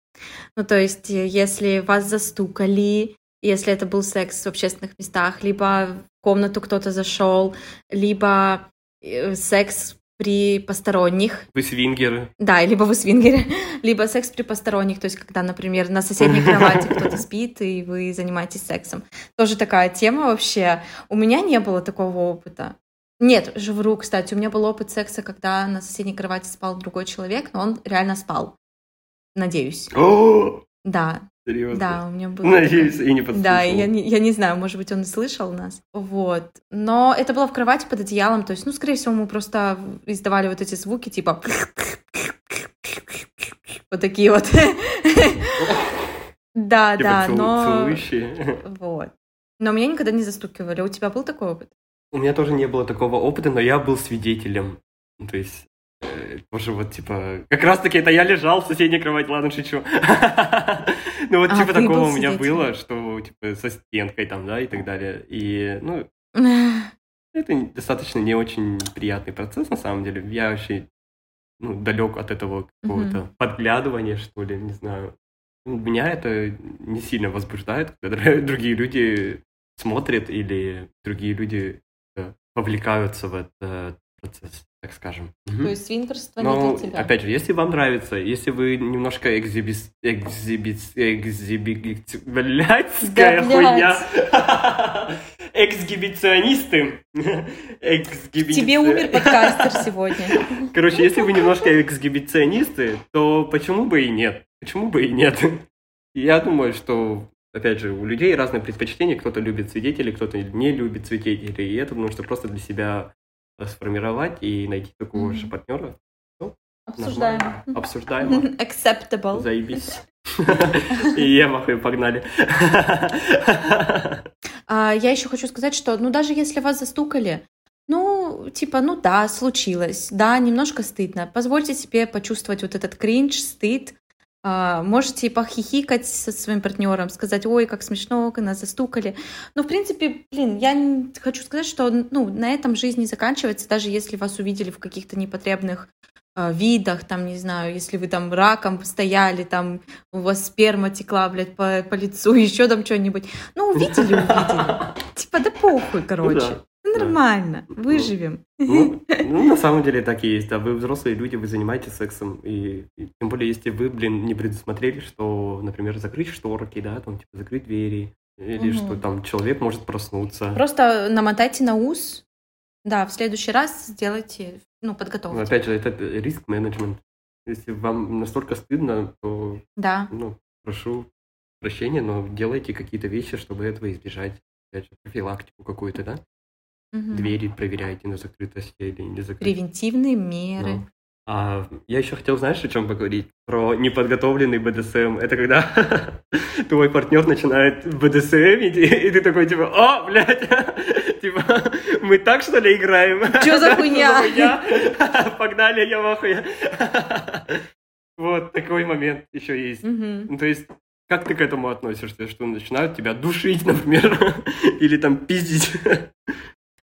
Ну, то есть, если вас застукали, если это был секс в общественных местах, либо в комнату кто-то зашел, либо э, секс при посторонних, Вы свингеры. да, либо вы свингеры, либо секс при посторонних, то есть когда, например, на соседней кровати кто-то спит, и вы занимаетесь сексом. Тоже такая тема вообще. У меня не было такого опыта. Нет, же вру, кстати, у меня был опыт секса, когда на соседней кровати спал другой человек, но он реально спал. Надеюсь. Да, Серьезно. да, у меня был. Надеюсь, и не подслушал. Да, я не, я не знаю, может быть, он и слышал нас. Вот. Но это было в кровати под одеялом, то есть, ну, скорее всего, мы просто издавали вот эти звуки, типа... Вот такие вот. Да, Типа да, но... Вот. Но меня никогда не застукивали. У тебя был такой опыт? У меня тоже не было такого опыта, но я был свидетелем. То есть, тоже вот, типа, как раз-таки это я лежал в соседней кровати, ладно, шучу. Ну, вот, А, типа, такого у меня было, что, типа, со стенкой там, да, и так далее. И, ну, это достаточно не очень приятный процесс, на самом деле. Я вообще, ну, далек от этого какого-то подглядывания, что ли, не знаю. Ну, Меня это не сильно возбуждает, когда другие люди смотрят или другие люди э, вовлекаются в этот процесс, так скажем. То есть свингерство не Ну, для тебя? опять же, если вам нравится, если вы немножко экзибис... экзибис... экзиби... Блядская Да, хуйня. Эксгибиционисты. Эксгибици- Тебе умер подкастер сегодня. Короче, если вы немножко эксгибиционисты, то почему бы и нет? Почему бы и нет? Я думаю, что, опять же, у людей разные предпочтения. Кто-то любит свидетелей, кто-то не любит свидетелей. И это нужно просто для себя сформировать и найти такого Мгм. же партнера. Обсуждаем. Нормально. Обсуждаемо. Acceptable. Заебись. И я махаю, погнали. А, я еще хочу сказать, что, ну, даже если вас застукали, ну, типа, ну да, случилось, да, немножко стыдно. Позвольте себе почувствовать вот этот кринж, стыд. А, можете похихикать со своим партнером, сказать, ой, как смешно, нас застукали. Но, в принципе, блин, я хочу сказать, что, ну, на этом жизнь не заканчивается, даже если вас увидели в каких-то непотребных а, видах, там, не знаю, если вы там раком стояли, там, у вас сперма текла, блядь, по, по лицу, еще там что-нибудь. Ну, увидели, увидели. Типа, да похуй, короче. Ну, Да. Нормально, Ну, выживем. Ну, ну, на самом деле так и есть, да. Вы взрослые люди, вы занимаетесь сексом. И, и тем более, если вы, блин, не предусмотрели, что, например, закрыть шторки, да, там, типа, закрыть двери. Или Мгм. что там человек может проснуться. Просто намотайте на ус. Да, в следующий раз сделайте, ну, Но подготовьте. опять же, это риск-менеджмент. Если вам настолько стыдно, то, Да. ну, прошу прощения, но делайте какие-то вещи, чтобы этого избежать. Опять же, профилактику какую-то, да? Мгм. Двери проверяйте на закрытость или не закрытость. Превентивные меры. Ну. А я еще хотел, знаешь, о чем поговорить? Про неподготовленный БДСМ. Это когда твой партнер начинает БДСМ, и, и ты такой, типа, о, блядь, типа, мы так, что ли, играем? Чё за хуйня? Погнали, я в ахуе. Вот такой момент еще есть. Ну, то есть, как ты к этому относишься, что начинают тебя душить, например, или там пиздить?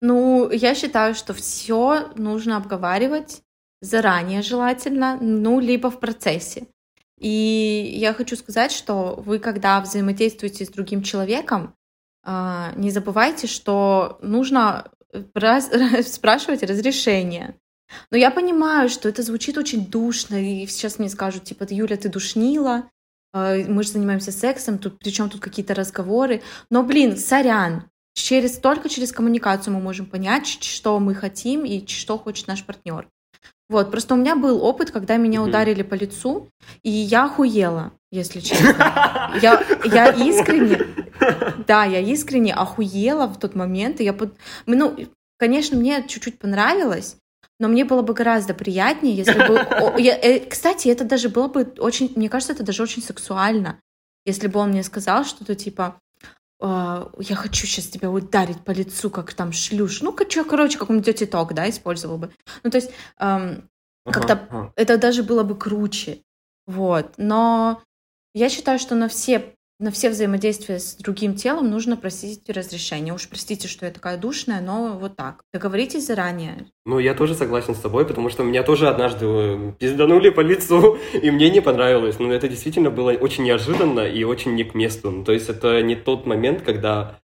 Ну, я считаю, что все нужно обговаривать заранее желательно, ну, либо в процессе. И я хочу сказать, что вы, когда взаимодействуете с другим человеком, а, не забывайте, что нужно раз- спрашивать разрешение. Но я понимаю, что это звучит очень душно, и сейчас мне скажут, типа, Юля, ты душнила, а, мы же занимаемся сексом, тут причем тут какие-то разговоры. Но, блин, сорян, через, только через коммуникацию мы можем понять, что мы хотим и что хочет наш партнер. Вот, просто у меня был опыт, когда меня Мгм. ударили по лицу, и я охуела, если честно. Я, я искренне, да, я искренне охуела в тот момент. И я под... Ну, конечно, мне чуть-чуть понравилось, но мне было бы гораздо приятнее, если бы... я- э, Кстати, это даже было бы очень... Мне кажется, это даже очень сексуально, если бы он мне сказал что-то типа «А, я хочу сейчас тебя ударить по лицу, как там шлюш. Ну, чё, короче, как он Dirty Talk, да, использовал бы. Ну, то есть эм, Как-то- ага. это даже было бы круче. Вот. Но я считаю, что на все, на все взаимодействия с другим телом нужно просить разрешения. Уж простите, что я такая душная, но вот так. Договоритесь заранее. Ну, я тоже согласен с тобой, потому что меня тоже однажды э, пизданули по лицу, и мне не понравилось. Но это действительно было очень неожиданно и очень не к месту. Ну, то есть это не тот момент, когда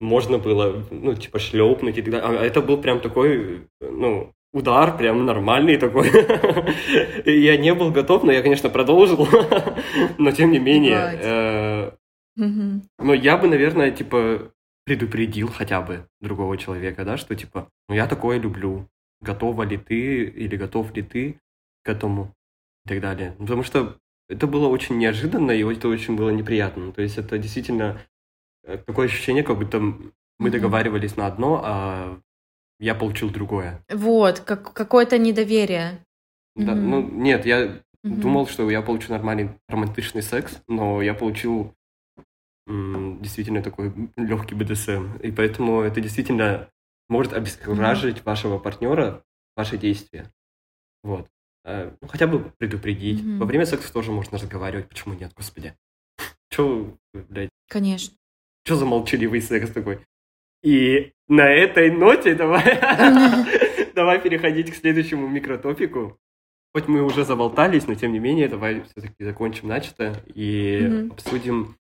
можно было, ну, типа, шлепнуть и так далее. А это был прям такой, ну, удар прям нормальный такой. Я не был готов, но я, конечно, продолжил. Но тем не менее, э, Мгм. ну, я бы, наверное, типа, предупредил хотя бы другого человека, да, что, типа, ну, я такое люблю. Готова ли ты или готов ли ты к этому и так далее. Ну, Потому что это было очень неожиданно, и это очень было неприятно. То есть это действительно э, такое ощущение, как будто мы договаривались на одно, а я получил другое. Вот, как, какое-то недоверие. Да, Мгм. ну, нет, я Мгм. думал, что я получу нормальный романтичный секс, но я получил м, действительно такой легкий БДСМ. И поэтому это действительно может обескуражить вашего партнера, ваши действия. Вот. Э, ну, хотя бы предупредить. Мгм. Во время секса тоже можно разговаривать. Почему нет, господи? Че, блядь, Конечно. что за молчаливый секс такой? И на этой ноте давай, давай переходить к следующему микротопику. Хоть мы уже заболтались, но тем не менее, давай все-таки закончим начатое и обсудим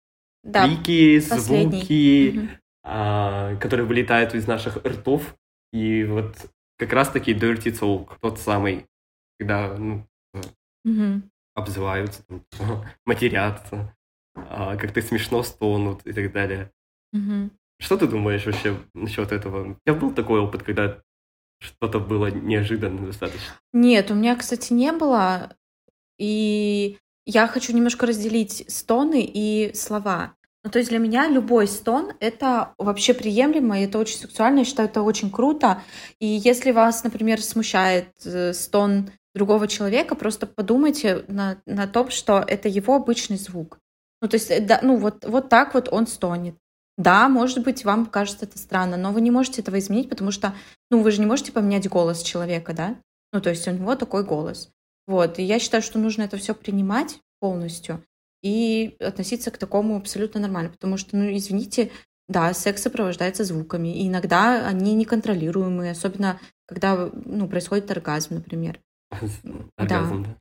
Да. крики, звуки, а, которые вылетают из наших ртов. И вот как раз-таки dirty talk, тот самый, когда ну, Мгм. обзываются, матерятся, а, как-то смешно стонут и так далее. Мгм. Что ты думаешь вообще насчет этого? У тебя был такой опыт, когда что-то было неожиданно достаточно? Нет, у меня, кстати, не было. И я хочу немножко разделить стоны и слова. Ну, то есть для меня любой стон — это вообще приемлемо, и это очень сексуально, я считаю, это очень круто. И если вас, например, смущает э, стон другого человека, просто подумайте на, на том, что это его обычный звук. Ну, то есть, э, да, ну, вот, вот так вот он стонет. Да, может быть, вам кажется это странно, но вы не можете этого изменить, потому что, ну, вы же не можете поменять голос человека, да? Ну, то есть у него такой голос. Вот, и я считаю, что нужно это все принимать полностью и относиться к такому абсолютно нормально, потому что, ну, извините, да, секс сопровождается звуками, и иногда они неконтролируемые, особенно когда, ну, происходит оргазм, например. Оргазм, да.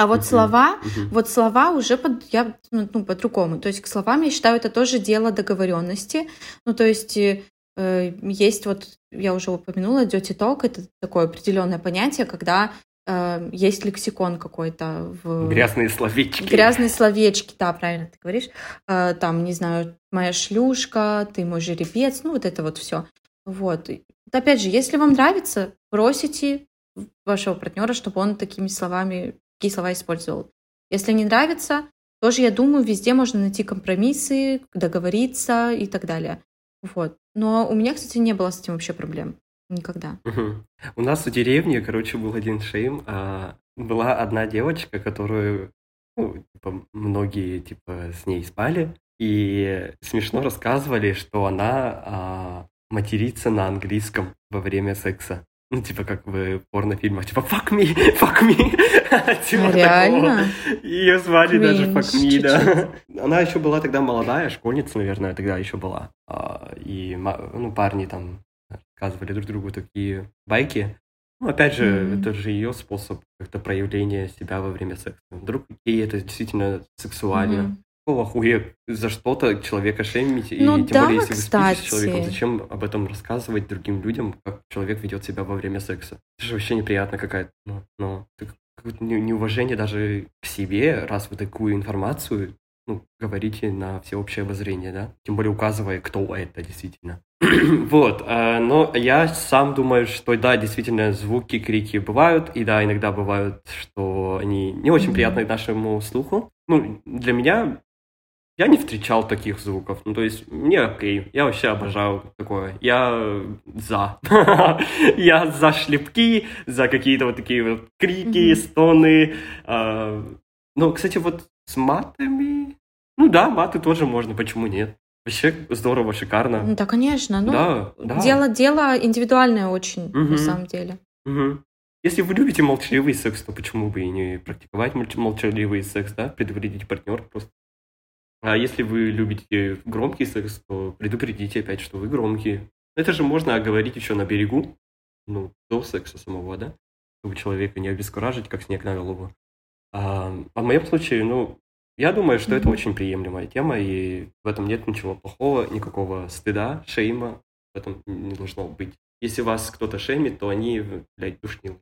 А вот Мгм. слова, Мгм. вот слова уже под, я, ну, ну, по-другому. То есть к словам, я считаю, это тоже дело договоренности. Ну, то есть э, э, есть вот, я уже упомянула, dirty talk, это такое определенное понятие, когда э, есть лексикон какой-то в... Грязные словечки. Грязные словечки, да, правильно ты говоришь. Э, Там, не знаю, моя шлюшка, ты мой жеребец, ну вот это вот все. Вот. Опять же, если вам нравится, просите вашего партнера, чтобы он такими словами, такие слова использовал. Если не нравится, тоже, я думаю, везде можно найти компромиссы, договориться и так далее. Вот. Но у меня, кстати, не было с этим вообще проблем. Никогда. У нас в деревне, короче, был один шейм. а, Была одна девочка, которую, ну, типа, многие, типа, с ней спали. И смешно рассказывали, что она а, матерится на английском во время секса. Ну, типа, как в порнофильмах, типа, fuck me, fuck me. Типа такого. Реально? Ее звали даже Кринж fuck me, да. Она еще была тогда молодая, школьница, наверное, тогда еще была. А, И, ну, парни там рассказывали друг другу такие байки. Ну, опять же, Мгм. это же ее способ как-то проявления себя во время секса. Вдруг ей это действительно сексуально. Мгм. Какого хуя за что-то человека шеймить? И Ну тем да, более, если вы спите с кстати. человеком, зачем об этом рассказывать другим людям, как человек ведет себя во время секса? Это же вообще неприятно какая-то. Ну, ну, это какое-то не- неуважение даже к себе, раз вы такую информацию ну, говорите на всеобщее обозрение, да? Тем более указывая, кто это действительно. Вот, а, но я сам думаю, что да, действительно, звуки, крики бывают, и да, иногда бывают, что они не очень приятны нашему слуху. Ну, для меня, я не встречал таких звуков, ну, то есть, мне окей, я вообще обожаю такое, я за. Я за шлепки, за какие-то вот такие вот крики, стоны. а, Ну, кстати, вот с матами, ну да, маты тоже можно, почему нет? Вообще здорово, шикарно. Да, конечно. Ну, Да, да. Дело, дело индивидуальное очень, Мгм. на самом деле. Мгм. Если вы любите молчаливый секс, то почему бы и не практиковать молч- молчаливый секс, да? Предупредите партнера просто. А если вы любите громкий секс, то предупредите опять, что вы громкие. Это же можно оговорить еще на берегу, ну, до секса самого, да? Чтобы человека не обескуражить, как снег на голову. А, а в моем случае, ну, я думаю, что это очень приемлемая тема, и в этом нет ничего плохого, никакого стыда, шейма в этом не должно быть. Если вас кто-то шеймит, то они, блядь, душнил.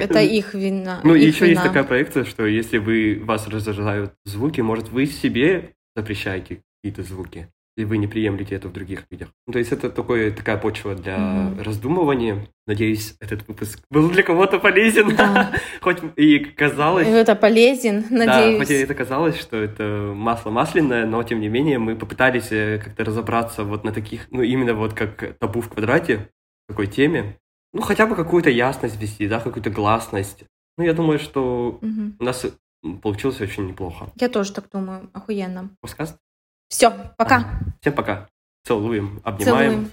Это их вина. Ну, и их еще есть вина. такая проекция, что если вы вас раздражают звуки, может, вы себе запрещаете какие-то звуки, и вы не приемлете это в других людях. Ну, то есть это такое, такая почва для Мгм. раздумывания. Надеюсь, этот выпуск был для кого-то полезен. Да. Хоть и казалось... Это полезен, Да, надеюсь. хотя это казалось, что это масло масляное, но тем не менее мы попытались э, как-то разобраться вот на таких, ну именно вот как табу в квадрате, такой теме. Ну, хотя бы какую-то ясность вести, да, какую-то гласность. Ну, я думаю, что Мгм. у нас получилось очень неплохо. Я тоже так думаю. Охуенно. Подкаст? Все, пока. Ага. Всем пока. Целуем, обнимаем. Целуем.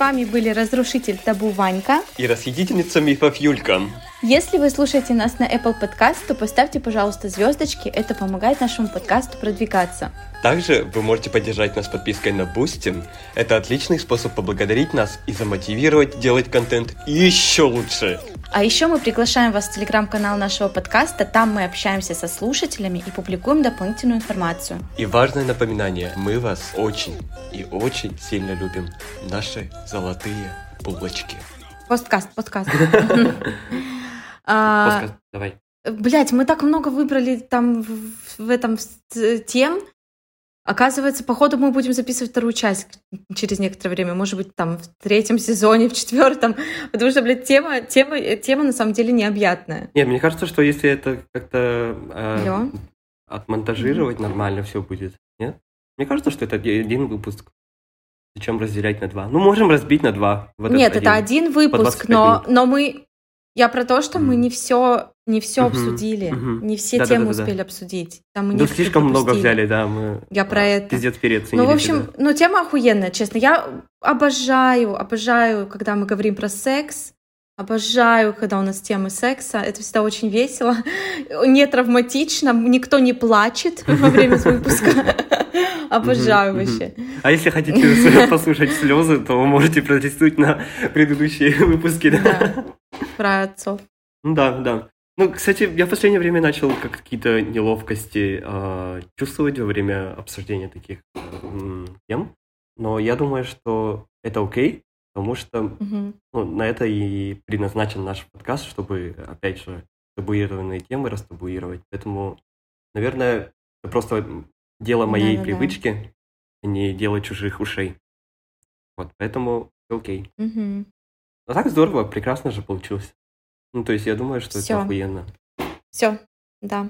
С вами были разрушитель табу Ванька. И расхитительница мифов Юлька. Если вы слушаете нас на Apple Podcast, то поставьте, пожалуйста, звездочки. Это помогает нашему подкасту продвигаться. Также вы можете поддержать нас подпиской на Boosty. Это отличный способ поблагодарить нас и замотивировать делать контент еще лучше. А еще мы приглашаем вас в телеграм-канал нашего подкаста. Там мы общаемся со слушателями и публикуем дополнительную информацию. И важное напоминание, мы вас очень и очень сильно любим. Наши золотые булочки. Посткаст, подкаст. А, Подкаст, давай. Блять, мы так много выбрали там в, этом тем. Оказывается, походу мы будем записывать вторую часть через некоторое время. Может быть, там в третьем сезоне, в четвертом. Потому что, блядь, тема, тема, э, тема на самом деле необъятная. Нет, мне кажется, что если это как-то э, отмонтажировать нормально все будет. Нет? Мне кажется, что это один выпуск. Зачем разделять на два? Ну, можем разбить на два. Вот Нет, этот это один выпуск, 25 но, но мы... Я про то, что мы не все не все обсудили, не все Да-да-да-да-да. темы успели обсудить. Там мы Ну, слишком много пропустили. взяли, да, мы... Я про а, это. Пиздец перед Ну, в общем, ну, тема охуенная, честно. Я обожаю, обожаю, когда мы говорим про секс. Обожаю, когда у нас темы секса. Это всегда очень весело. Не травматично, никто не плачет во время выпуска. Обожаю вообще. А если хотите послушать слезы, то можете пролистнуть на предыдущие выпуски, да? Да, про отцов. Ну да, да. Ну, кстати, я в последнее время начал как какие-то неловкости а, чувствовать во время обсуждения таких м, тем. Но я думаю, что это окей, потому что Мгм. ну, на это и предназначен наш подкаст, чтобы, опять же, табуированные темы растабуировать. Поэтому, наверное, это просто дело моей Да-да-да. привычки, а не дело чужих ушей. Вот, поэтому окей. Мгм. А так здорово, прекрасно же получилось. Ну, то есть я думаю, что Всё. это охуенно. Все, да.